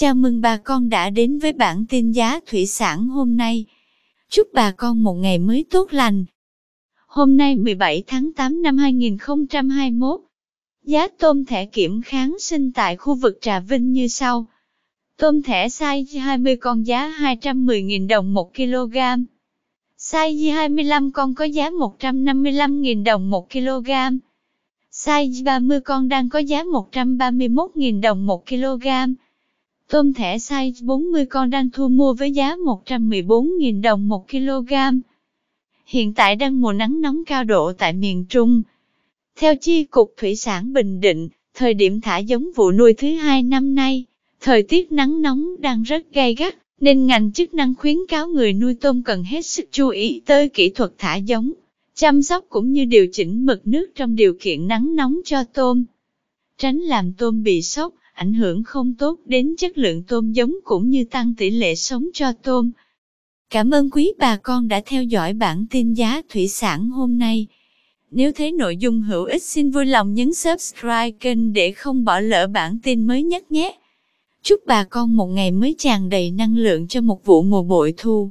Chào mừng bà con đã đến với bản tin giá thủy sản hôm nay. Chúc bà con một ngày mới tốt lành. Hôm nay 17 tháng 8 năm 2021, giá tôm thẻ kiểm kháng sinh tại khu vực Trà Vinh như sau. Tôm thẻ size 20 con giá 210.000 đồng 1 kg. Size 25 con có giá 155.000 đồng 1 kg. Size 30 con đang có giá 131.000 đồng 1 kg. Tôm thẻ size 40 con đang thu mua với giá 114.000 đồng 1 kg. Hiện tại đang mùa nắng nóng cao độ tại miền Trung. Theo Chi cục Thủy sản Bình Định, thời điểm thả giống vụ nuôi thứ hai năm nay, thời tiết nắng nóng đang rất gay gắt, nên ngành chức năng khuyến cáo người nuôi tôm cần hết sức chú ý tới kỹ thuật thả giống, chăm sóc cũng như điều chỉnh mực nước trong điều kiện nắng nóng cho tôm. Tránh làm tôm bị sốc, ảnh hưởng không tốt đến chất lượng tôm giống cũng như tăng tỷ lệ sống cho tôm. Cảm ơn quý bà con đã theo dõi bản tin giá thủy sản hôm nay. Nếu thấy nội dung hữu ích xin vui lòng nhấn subscribe kênh để không bỏ lỡ bản tin mới nhất nhé. Chúc bà con một ngày mới tràn đầy năng lượng cho một vụ mùa bội thu.